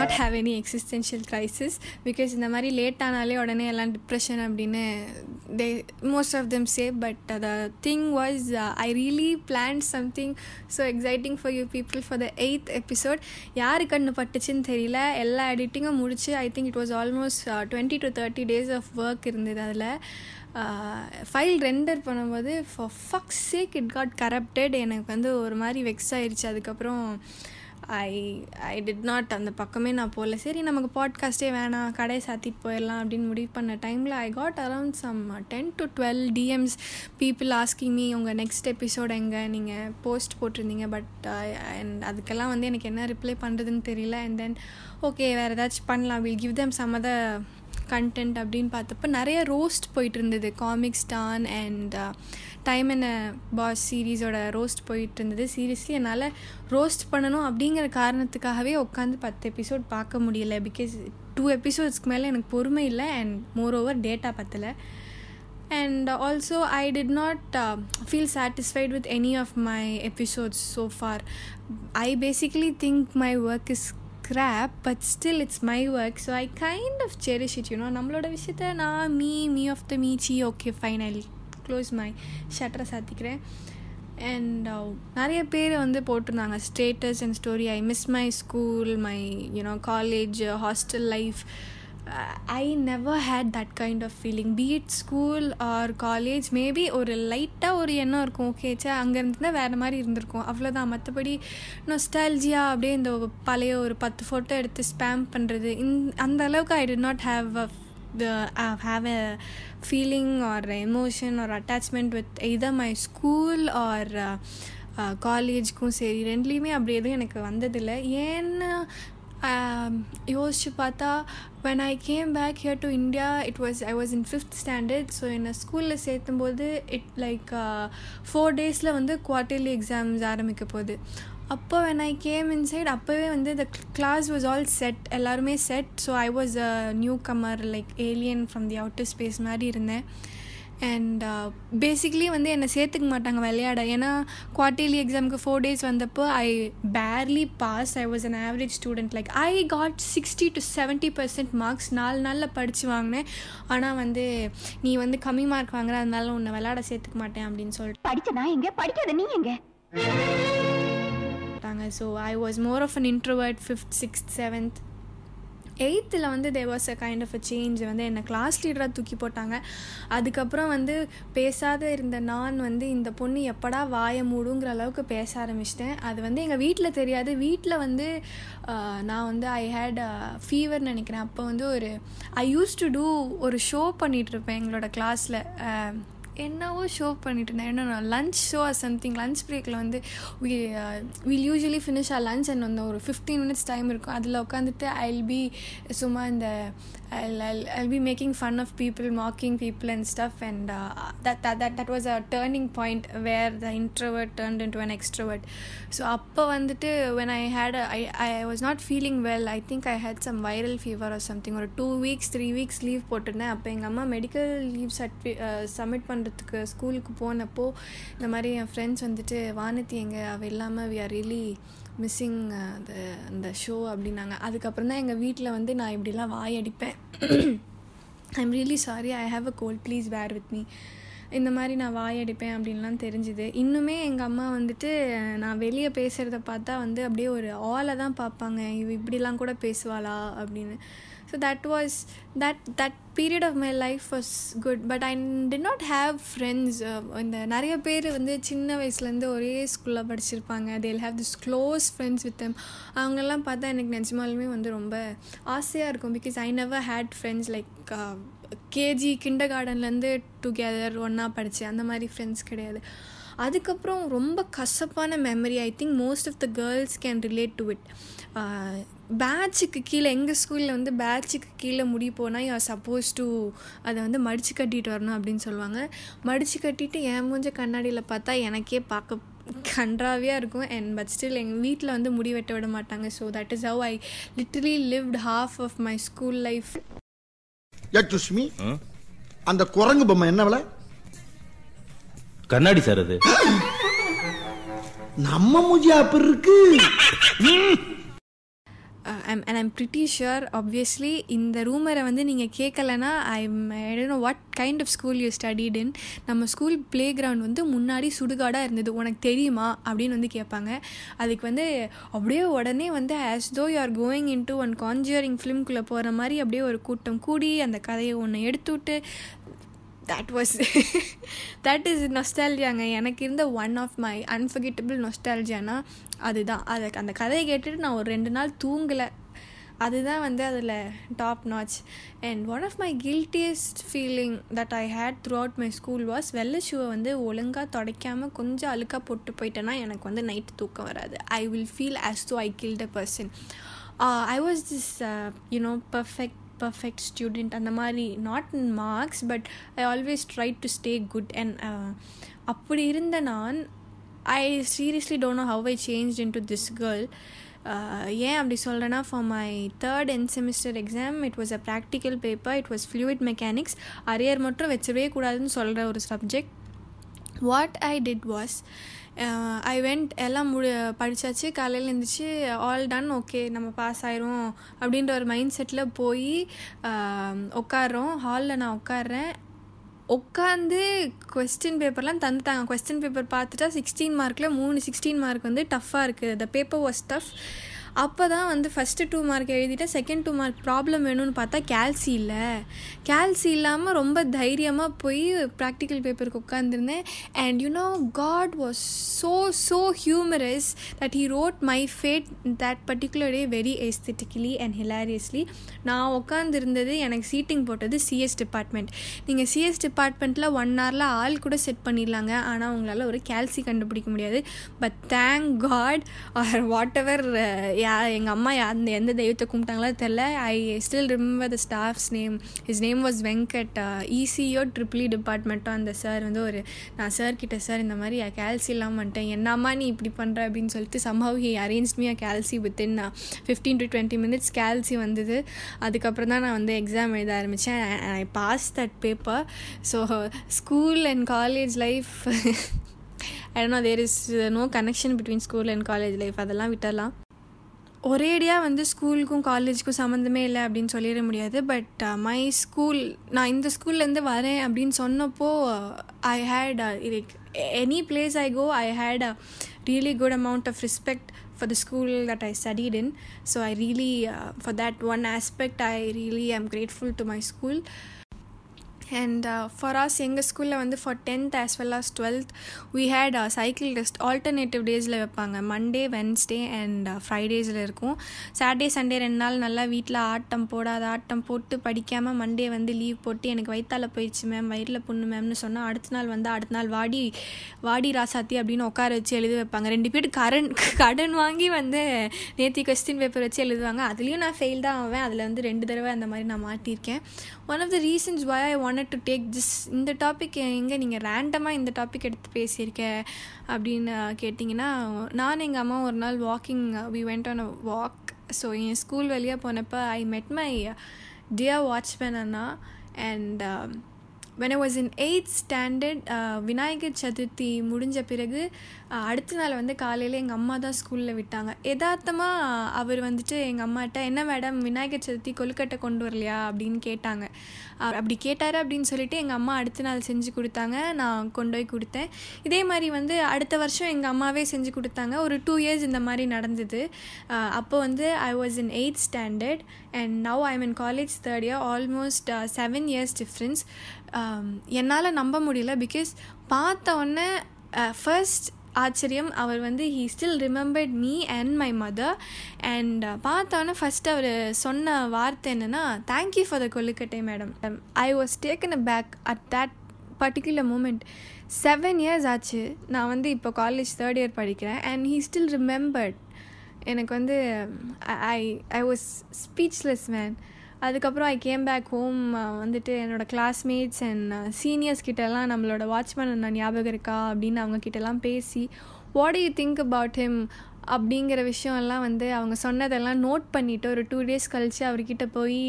Not have any existential have because இந்த மாதிரி late ஆனாலே உடனே எல்லாம் டிப்ரெஷன் அப்படின்னு they most of them say but the thing was I really plan something so exciting for you people for the eighth episode யாரு கண்ணு பட்டுச்சுன்னு தெரியல. எல்லா எடிட்டிங்கும் முடிச்சு I think it was almost twenty to thirty days of work இருந்தது அதில். File render பண்ணும்போது for fuck sake it got corrupted எனக்கு வந்து ஒரு மாதிரி வெக்ஸ் ஆயிடுச்சு அதுக்கப்புறம் ஐ ஐ டிட் நாட் அந்த பக்கமே நான் போகல. சரி நமக்கு பாட்காஸ்ட்டே வேணாம் கடையை சாத்திட்டு போயிடலாம் அப்படின்னு முடிவு பண்ண டைமில் I got around some ten to twelve DMs people asking me உங்கள் நெக்ஸ்ட் எபிசோட் எங்கே? நீங்கள் போஸ்ட் போட்டிருந்தீங்க பட் அண்ட் uh, அதுக்கெல்லாம் வந்து எனக்கு என்ன ரிப்ளை பண்ணுறதுன்னு தெரியல. அண்ட் தென் ஓகே வேறு ஏதாச்சும் பண்ணலாம். Will give them some other content அப்படின்னு பார்த்தப்ப நிறைய ரோஸ்ட் போயிட்டு இருந்தது comics done and time and pass சீரீஸோட roast போயிட்டு இருந்தது சீரியஸ்லி என்னால் ரோஸ்ட் பண்ணணும் அப்படிங்கிற காரணத்துக்காகவே உட்காந்து பத்து எபிசோட் பார்க்க முடியல. பிகாஸ் டூ எபிசோட்ஸ்க்கு மேலே எனக்கு பொறுமை இல்லை அண்ட் மோர் ஓவர் டேட்டா பத்தலை. And also i did not uh, feel satisfied with any of my episodes so far. I basically think my work is crap but still it's my work so i kind of cherish it you know. நம்மளோட விஷயத்த நான் me me of the மீச்சி okay fine I close my ஷட்டரை சாத்திக்கிறேன். And uh, நிறைய பேர் வந்து போட்டிருந்தாங்க status and story I miss my school my you know college hostel life I never had that kind of feeling be it school or college maybe ஒரு லைட்டாக ஒரு எண்ணம் இருக்கும். ஓகே சே அங்கே இருந்துதான் வேறு மாதிரி இருந்திருக்கும். அவ்வளோதான் மற்றபடி நொஸ்டாலஜியா அப்படியே இந்த பழைய ஒரு பத்து ஃபோட்டோ எடுத்து ஸ்பேம் பண்ணுறது இந் அந்த அளவுக்கு I did not have a have have feeling or emotion or attachment with with my school or or uh, uh, காலேஜ்க்கும் சரி ரெண்டுலேயுமே அப்படி எதுவும் எனக்கு வந்ததில்லை. ஏன்னு யோசித்து பார்த்தா when I came back here to India it was I was in fifth standard so என்னை ஸ்கூலில் சேர்த்தும்போது இட் லைக் ஃபோர் டேஸில் வந்து குவார்ட்டர்லி எக்ஸாம்ஸ் ஆரம்பிக்க போகுது அப்போ வென் ஐ கேம் இன்சைட் அப்போவே வந்து the class was all set எல்லாருமே set so I was a newcomer like alien from the outer space மாதிரி இருந்தேன் அண்ட் பேசிக்லி வந்து என்னை சேர்த்துக்க மாட்டாங்க விளையாட. ஏன்னா குவார்ட்டர்லி எக்ஸாமுக்கு ஃபோர் டேஸ் வந்தப்போ I barely pass I was an average student like I got sixty to seventy percent marks நாலு நாளில் படித்து வாங்கினேன். ஆனால் வந்து நீ வந்து கம்மி மார்க் வாங்குற அதனால உன்னை விளையாட சேர்த்துக்க மாட்டேன் அப்படின்னு சொல்லிட்டு. படிச்ச நான் எங்க? படிக்காத நீ எங்க? So I was more of an introvert fifth sixth seventh எயித்தில் வந்து they was a kind of a change வந்து என்னை கிளாஸ் லீடராக தூக்கி போட்டாங்க. அதுக்கப்புறம் வந்து பேசாத இருந்த நான் வந்து இந்த பொண்ணு எப்படா வாய மூடுங்கிற அளவுக்கு பேச ஆரம்பிச்சிட்டேன். அது வந்து எங்கள் வீட்டில் தெரியாது. வீட்டில் வந்து நான் வந்து ஐ ஹேட் ஃபீவர் நினைக்கிறேன். அப்போ வந்து ஒரு ஐ யூஸ் டு டூ ஒரு ஷோ பண்ணிகிட்ருப்பேன் எங்களோட கிளாஸில் என்னவோ ஷோ பண்ணிட்டு இருந்தேன். என்ன lunch show or something lunch பிரேக்கில் வந்து will usually finish our lunch and வந்து ஒரு ஃபிஃப்டீன் மினிட்ஸ் டைம் இருக்கும். அதில் உட்காந்துட்டு ஐ பி சும்மா இந்த I be making fun of people mocking people and stuff and that that that was a turning point where the introvert turn into an extrovert so அப்போ வந்துட்டு when I had I I was not feeling well I think I had some viral fever or something ஒரு two weeks three weeks leave போட்டிருந்தேன். அப்போ எங்கள் அம்மா medical leave சர்டிஃபி submit பண்ண பண்ணுறதுக்கு ஸ்கூலுக்கு போனப்போ இந்த மாதிரி என் ஃப்ரெண்ட்ஸ் வந்துட்டு வானத்தி எங்கே? அவள் இல்லாமல் வி ஆர் ரியலி மிஸ்ஸிங் அந்த அந்த ஷோ அப்படின்னாங்க. அதுக்கப்புறம் தான் எங்கள் வீட்டில் வந்து நான் இப்படிலாம் வாய் அடிப்பேன் I am really sorry I have a cold please bear with me இந்த மாதிரி நான் வாய் அடிப்பேன் அப்படின்லாம் தெரிஞ்சுது. இன்னுமே எங்கள் அம்மா வந்துட்டு நான் வெளியே பேசுகிறத பார்த்தா வந்து அப்படியே ஒரு ஆளை தான் பார்ப்பாங்க. இவ இப்படிலாம் கூட பேசுவாளா அப்படின்னு. So that was that that period of my life was good but I did not have friends இந்த நிறைய பேர் வந்து சின்ன வயசுலேருந்து ஒரே ஸ்கூலில் படிச்சிருப்பாங்க. They'll have this close friends with them அவங்கெல்லாம் பார்த்தா எனக்கு நிஜமாலுமே வந்து ரொம்ப ஆசையாக இருக்கும். Because I never had friends like KG kinder கார்டன்லேருந்து டுகெதர் ஒன்றா படித்தேன் அந்த மாதிரி ஃப்ரெண்ட்ஸ் கிடையாது. அதுக்கப்புறம் ரொம்ப கசப்பான memory I think most of the girls can relate to it பேட்சுக்கு கீழே எங்கள் ஸ்கூலில் வந்து பேட்சுக்கு கீழே முடி போனால் யூ ஆர் சப்போஸ் டு அதை வந்து மடித்து கட்டிட்டு வரணும் அப்படின்னு சொல்லுவாங்க. மடித்து கட்டிட்டு என் மூஞ்ச கண்ணாடியில் பார்த்தா எனக்கே பார்க்க கன்றாவியாக இருக்கும். அண்ட் பட் ஸ்டில் எங்கள் வீட்டில் வந்து முடி வெட்ட விட மாட்டாங்க. So that is how I literally lived half of my school life யக்ஷுஷ்மி அந்த குரங்கு பொம்மை என்ன விலை? கண்ணாடி சார் அது. நம்ம மூஜி அப்படி இருக்கு. I'm and I'm pretty sure obviously இந்த ரூமரை வந்து நீங்கள் கேட்கலன்னா I'm I don't know what kind of school you studied in நம்ம ஸ்கூல் ப்ளே கிரவுண்ட் வந்து முன்னாடி சுடுகாடாக இருந்தது. உனக்கு தெரியுமா? அப்படின்னு வந்து கேட்பாங்க அதுக்கு வந்து அப்படியே உடனே வந்து as though you are going into one conjuring ஃபிலிம்குள்ளே போகிற மாதிரி அப்படியே ஒரு கூட்டம் கூடி அந்த கதையை ஒன்று எடுத்துவிட்டு தட் வாஸ் தட் இஸ் நொஸ்டாலஜியாங்க எனக்கு இருந்த ஒன் ஆஃப் மை அன்ஃபர்கெட்டபிள் நொஸ்டாலஜியானா அதுதான். அதுக்கு அந்த கதையை கேட்டுட்டு நான் ஒரு ரெண்டு நாள் தூங்கலை. அதுதான் வந்து அதில் top notch and one of my guiltiest feeling that I had throughout my school was வெள்ளை ஷூவை வந்து ஒழுங்காக துடைக்காமல் கொஞ்சம் அழுக்காக போட்டு போயிட்டேன்னா எனக்கு வந்து நைட்டு தூக்கம் வராது. I will feel as to I killed a person I was this you know perfect perfect student அந்த மாதிரி not in marks but I always try to stay good and அப்படி இருந்த நான் I seriously don't know how I change into this girl Uh, ஏன் அப்படி சொல்கிறேன்னா for my third N semester exam it was a practical paper it was fluid mechanics arrear மட்டும் வச்சிடவே கூடாதுன்னு சொல்கிற ஒரு subject what I did was I went எல்லாம் முடி படித்தாச்சு காலையில் எழுந்திரிச்சு ஆல் டன் ஓகே நம்ம பாஸ் ஆயிரும். அப்படின்ற ஒரு மைண்ட் செட்டில் போய் uh, உட்காடுறோம் ஹாலில் நான் உட்காடுறேன் உட்காந்து கொஸ்டின் பேப்பர்லாம் தந்துட்டாங்க. கொஸ்டின் பேப்பர் பார்த்துட்டா சிக்ஸ்டீன் மார்க்கில் மூணு சிக்ஸ்டீன் மார்க் வந்து டஃப்பாக இருக்குது த பேப்பர் வாஸ் டஃப் அப்போ தான் வந்து ஃபஸ்ட்டு டூ மார்க் எழுதிட்டேன். செகண்ட் டூ மார்க் ப்ராப்ளம் வேணும்னு பார்த்தா கேல்சி இல்லை. கேல்சி இல்லாமல் ரொம்ப தைரியமாக போய் ப்ராக்டிக்கல் பேப்பருக்கு உட்காந்துருந்தேன் and you know god was so so humorous that he wrote my fate that particular day very aesthetically and hilariously நான் உட்காந்துருந்தது எனக்கு சீட்டிங் போட்டது சிஎஸ் டிபார்ட்மெண்ட் நீங்கள் சிஎஸ் டிபார்ட்மெண்ட்டில் ஒன் ஹவரில் ஆள் கூட செட் பண்ணிடலாங்க. ஆனால் உங்களால் ஒரு கேல்சி கண்டுபிடிக்க முடியாது. But thank god or whatever yeah எங்கள் அம்மா அந்த எந்த தெய்வத்தை கும்பிட்டாங்களோ தெரில I still remember the staff's name his name was Venkat இசியோ triple E டிபார்ட்மெண்ட்டோ அந்த சார் வந்து ஒரு நான் சார் கிட்ட சார் இந்த மாதிரி கேல்சி இல்லாமல் வந்துட்டேன். என்னம்மா நீ இப்படி பண்ணுற அப்படின்னு சொல்லிட்டு somehow he arrange me a calci within fifteen to twenty minutes கேல்சி வந்தது. அதுக்கப்புறம் தான் நான் வந்து எக்ஸாம் எழுத ஆரம்பித்தேன் I pass that paper so school and college life I know there is no connection between school and college life அதெல்லாம் விட்டலாம் ஒரேடியாக வந்து ஸ்கூலுக்கும் காலேஜுக்கும் சம்மந்தமே இல்லை அப்படின்னு சொல்லிட முடியாது. பட் மை ஸ்கூல் நான் இந்த ஸ்கூல்லேருந்து வரேன் அப்படின்னு சொன்னப்போ I had like any place I go I had a really good amount of respect for the school that I studied in so I really for that one aspect I really I am grateful to my school and for as எங்கள் ஸ்கூலில் வந்து for tenth as well as twelfth we had cycle test alternative டேஸில் வைப்பாங்க. Monday Wednesday and ஃப்ரைடேஸில் இருக்கும். Saturday Sunday ரெண்டு நாள் நல்லா வீட்டில் ஆட்டம் போடாத ஆட்டம் போட்டு படிக்காமல் மண்டே வந்து லீவ் போட்டு எனக்கு வயிற்றால் போயிடுச்சு மேம் வயிறில் புண்ணு மேம்னு சொன்னால் அடுத்த நாள் வந்து அடுத்த நாள் வாடி வாடி ராசாத்தி அப்படின்னு உட்கார வச்சு எழுதி வைப்பாங்க. ரெண்டு பேர் கரண் கடன் வாங்கி வந்து நேற்று கொஸ்டின் பேப்பர் வச்சு எழுதுவாங்க. அதுலேயும் நான் ஃபெயில் தான் ஆவேன். அதில் வந்து ரெண்டு தடவை அந்த மாதிரி நான் மாட்டியிருக்கேன். One of the reasons why I want to take this இந்த டாபிக் எங்கே நீங்கள் ரேண்டமாக இந்த டாபிக் எடுத்து பேசியிருக்க அப்படின்னு கேட்டிங்கன்னா நான் எங்கள் அம்மா ஒரு நாள் walking we went on a walk so N school வழியாக போனப்போ I met my dear watchman Anna. And when I was in eighth standard Vinayagar Chaturthi முடிஞ்ச பிறகு uh, அடுத்த நாள் வந்து காலையில் எங்கள் அம்மா தான் ஸ்கூலில் விட்டாங்க. எதார்த்தமாக uh, அவர் வந்துட்டு எங்கள் அம்மாட்ட என்ன மேடம் விநாயகர் சதுர்த்தி கொழுக்கட்டை கொண்டு வரலையா? அப்படின்னு கேட்டாங்க. அப்படி கேட்டார் அப்படின்னு சொல்லிட்டு எங்கள் அம்மா அடுத்த நாள் செஞ்சு கொடுத்தாங்க. நான் கொண்டு போய் கொடுத்தேன். இதே மாதிரி வந்து அடுத்த வருஷம் எங்கள் அம்மாவே செஞ்சு கொடுத்தாங்க. ஒரு டூ இயர்ஸ் இந்த மாதிரி நடந்தது. Uh, அப்போ வந்து I was in eighth standard and now I in college third year almost seven years difference Um, என்னால் நம்ப முடியல பிகாஸ் பார்த்த உடனே uh, ஃபர்ஸ்ட் ஆச்சரியம் அவர் வந்து he still remembered me and my mother and பார்த்தோன்னே ஃபஸ்ட் அவர் சொன்ன வார்த்தை என்னென்னா thank you for the kozhukattai madam I was taken aback at that particular moment seven years ஆச்சு நான் வந்து இப்போ காலேஜ் தேர்ட் இயர் படிக்கிறேன் அண்ட் ஹீ ஸ்டில் ரிமெம்பர்ட் எனக்கு வந்து I I was speechless man அதுக்கப்புறம் ஐ கேம் பேக் ஹோம் வந்துட்டு என்னோடய கிளாஸ்மேட்ஸ் அண்ட் சீனியர்ஸ் கிட்டலாம் நம்மளோட வாட்ச்மேன் நான் ஞாபகம் இருக்கா அப்படின்னு அவங்க கிட்டலாம் பேசி what you think about him அப்படிங்கிற விஷயம்லாம் வந்து அவங்க சொன்னதெல்லாம் நோட் பண்ணிவிட்டு ஒரு டூ டேஸ் கழித்து அவர்கிட்ட போய்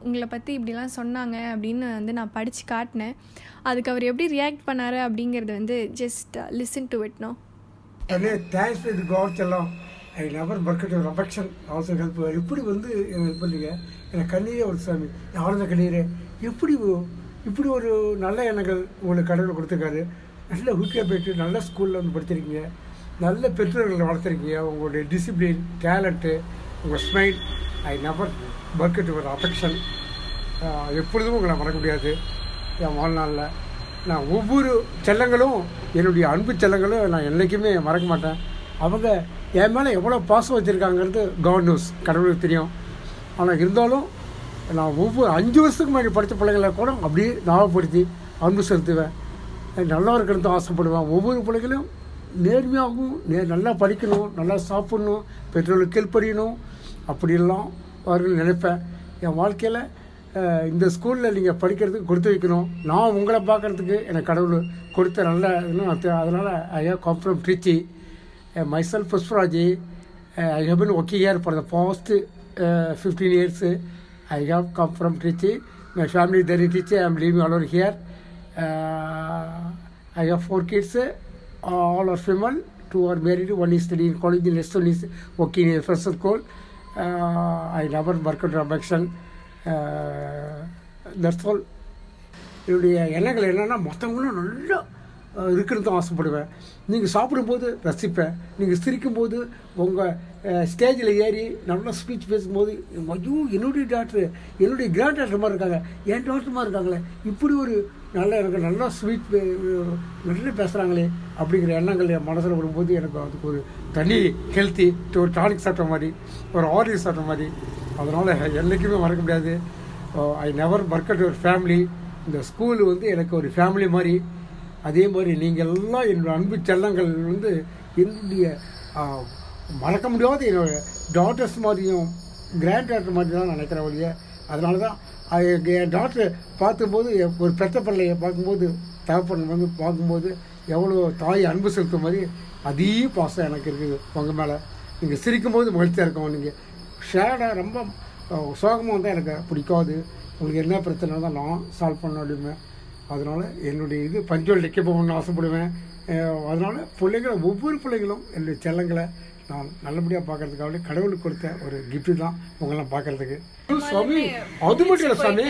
உங்களை பற்றி இப்படிலாம் சொன்னாங்க அப்படின்னு வந்து நான் படித்து காட்டினேன். அதுக்கு அவர் எப்படி ரியாக்ட் பண்ணார் அப்படிங்கிறது வந்து just listen to it no thanks செல்லம். ஐ நெவர் பர்க்கட் ஒரு அஃபெக்ஷன் ஆல்சோ ஹெல்ப் எப்படி வந்து uh, இது பண்ணீங்க? எனக்கு கண்ணீரே ஒரு சாமி. ஆழ்ந்த கண்ணீரே. எப்படி இப்படி ஒரு நல்ல எண்ணங்கள் உங்களுக்கு கடவுள் கொடுத்துருக்காரு. நல்ல ஊக்கியாக போயிட்டு நல்ல ஸ்கூலில் வந்து படிச்சிருக்கீங்க. நல்ல பெற்றோர்களை வளர்த்துருக்கீங்க. உங்களுடைய டிசிப்ளின் டேலண்ட்டு உங்கள் ஸ்மைல் ஐ நெவர் பர்க்கட் ஒரு அஃபெக்ஷன் எப்பொழுதும் உங்களை மறக்க முடியாது. என் வாழ்நாளில். நான் ஒவ்வொரு செல்லங்களும் என்னுடைய அன்பு செல்லங்களும் நான் என்றைக்குமே மறக்க மாட்டேன். அவங்க என் மேலே எவ்வளோ பாசம் வச்சுருக்காங்கிறது கவர்ட் நியூஸ் கடவுளுக்கு தெரியும். ஆனால் இருந்தாலும் நான் ஒவ்வொரு அஞ்சு வருஷத்துக்கு முன்னாடி படித்த பிள்ளைங்களை கூட அப்படியே ஞாபகப்படுத்தி அன்பு செலுத்துவேன். நல்லா இருக்கிறது ஆசைப்படுவேன். ஒவ்வொரு பிள்ளைகளும் நேர்மையாகவும் நே நல்லா படிக்கணும் நல்லா சாப்பிடணும் பெற்றோர்களுக்கு கீழ்ப்படியணும் அப்படியெல்லாம் அவர்கள் நினைப்பேன். என் வாழ்க்கையில் இந்த ஸ்கூலில் நீங்கள் படிக்கிறதுக்கு கொடுத்து வைக்கணும். நான் உங்களை பார்க்கறதுக்கு எனக்கு கடவுள் கொடுத்த நல்ல இதுன்னு அதனால் ஐயா how come myself Pushparaji, uh, I have been working here for the past uh, 15 years. I have come from Trichy. My family is there in Trichy. I am living alone here. Uh, I have four kids. Uh, all are female. Two are married. One is studying in college. The next one is working in a first school. Uh, I never worked on affection. Uh, that's all. என்னுடைய எண்ணங்கள் என்னென்னா மற்றவங்களும் நல்லா அஹ், தான் ஆசைப்படுவேன். நீங்கள் சாப்பிடும்போது ரசிப்பேன். நீங்கள் சிரிக்கும்போது உங்கள் ஸ்டேஜில் ஏறி நல்லா ஸ்பீச் பேசும்போது ஐயோ என்னுடைய டாக்டர் என்னுடைய கிராண்ட் டாக்டர் மாதிரி இருக்காங்க. என் டாக்டர் மாதிரி இருக்காங்களே. இப்படி ஒரு நல்ல எனக்கு நல்லா ஸ்வீட் நல்லா பேசுகிறாங்களே அப்படிங்கிற எண்ணங்கள் என் மனசில் வரும்போது எனக்கு அதுக்கு ஒரு தனி ஹெல்த்தி ஒரு டானிக் சாப்பிட்ட மாதிரி ஒரு ஆரியம் சாப்பிட்ட மாதிரி. அதனால் என்றைக்குமே மறக்க முடியாது. ஐ நெவர் ஒர்க் ஒரு ஃபேமிலி இந்த ஸ்கூல் வந்து எனக்கு ஒரு ஃபேமிலி மாதிரி அதே மாதிரி நீங்கள் எல்லாம் என்னோடய அன்பு செல்லங்கள் வந்து என்னுடைய மறக்க முடியாத என்னோட டாட்டர்ஸ் மாதிரியும் கிராண்ட் டாட்டர் மாதிரி தான் நினைக்கிறேன் ஒழிய. அதனால தான் என் டாக்டர் பார்க்கும்போது ஒரு பெத்த பிள்ளையை பார்க்கும்போது தகப்பன் வந்து பார்க்கும்போது எவ்வளோ தாய் அன்பு செலுத்தும் மாதிரி அதே பாசம் எனக்கு இருக்குது உங்கள் மேலே. நீங்கள் சிரிக்கும்போது மகிழ்ச்சியாக இருக்கும். நீங்கள் ஷேடாக ரொம்ப சோகமாக தான் எனக்கு பிடிக்காது. உங்களுக்கு என்ன பிரச்சனை தான் நான் சால்வ் பண்ண முடியுமே அதனால் என்னுடைய இது பஞ்சுவல் நிற்க போகணும்னு ஆசைப்படுவேன் அதனால் பிள்ளைகளை ஒவ்வொரு பிள்ளைகளும் என்னுடைய செல்லங்களை நான் நல்லபடியாக பார்க்கறதுக்காக கடவுளுக்கு கொடுத்த ஒரு கிஃப்ட் தான் உங்களாம் பார்க்கறதுக்கு. சாமி அது மட்டும் இல்லை சாமி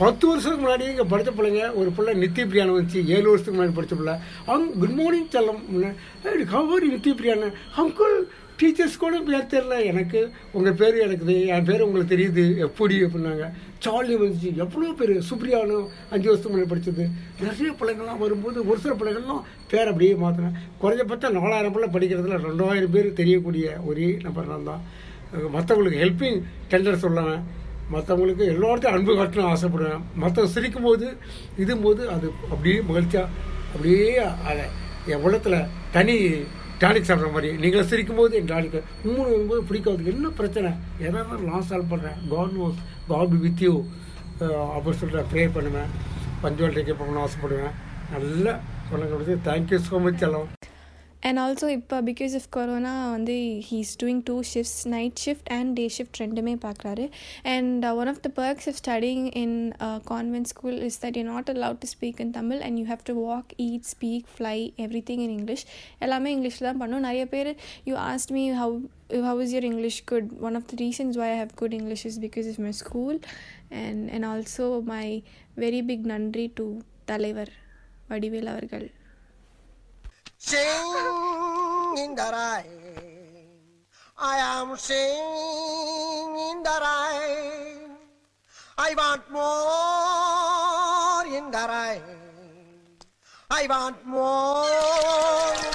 பத்து வருஷத்துக்கு முன்னாடி இங்கே படித்த பிள்ளைங்க ஒரு பிள்ளை நித்திய பிரியாணம் வந்துச்சு. ஏழு வருஷத்துக்கு முன்னாடி படித்த பிள்ளை. அவங்க குட் மார்னிங் செல்லம். ஹவர் நித்திய பிரியாணம் அங்குள் டீச்சர்ஸ் கூட பேர் தெரில எனக்கு உங்கள் பேர் எனக்கு என் பேர் உங்களுக்கு தெரியுது எப்படி அப்படின்னாங்க. சார்லி வந்துச்சு. எவ்வளோ பேர்? சுப்ரியானும் அஞ்சு வருஷம் முன்னாடி படித்தது நிறைய பிள்ளைங்கள்லாம் வரும்போது ஒரு சில பிள்ளைங்கள்லாம் பேர் அப்படியே மாற்றினேன் குறைஞ்சபட்சம் நாலாயிரம் பிள்ளை படிக்கிறதுல ரெண்டாயிரம் பேர் தெரியக்கூடிய ஒரே நபர் தான். மற்றவங்களுக்கு ஹெல்ப்பிங் டெண்டர் சொல்லுவேன். மற்றவங்களுக்கு எல்லார்ட்டையும் அன்பு காட்டணும் ஆசைப்படுவேன். மற்றவங்க சிரிக்கும் போது இதும்போது அது அப்படியே மகிழ்ச்சியாக அப்படியே அதை என் உலகத்தில் தனி டானிக் சாப்பிட்ற மாதிரி. நீங்களும் சிரிக்கும் போது என் டானிக் மூணு போது பிடிக்காது என்ன பிரச்சனை? எதாவது நான் சால்வ் பண்ணுறேன் god knows god with you அப்படின்னு சொல்லிட்டு ப்ரே பண்ணுவேன். பஞ்சுவல் டேக்கே போகணும்னு ஆசைப்படுவேன். நல்லா சொல்லுங்க தேங்க்யூ ஸோ மச் எல்லாம் அண்ட் ஆல்சோ இப்போ பிகாஸ் ஆஃப் கொரோனா வந்து he's doing two shifts night shift and day shift ரெண்டுமே பார்க்குறாரு and one of the perks of studying in convent school is that you not allowed to speak in Tamil and you have to walk eat speak fly everything in English எல்லாமே இங்கிலீஷில் தான் பண்ணும். நிறைய பேர் you asked me how how is your english good? One of the reasons why i have good english is because of my school and and also my very big nandri to தலைவர் வடிவேல் அவர்கள். Singing in the rain. I am singing in the rain. I want more in the rain. I want more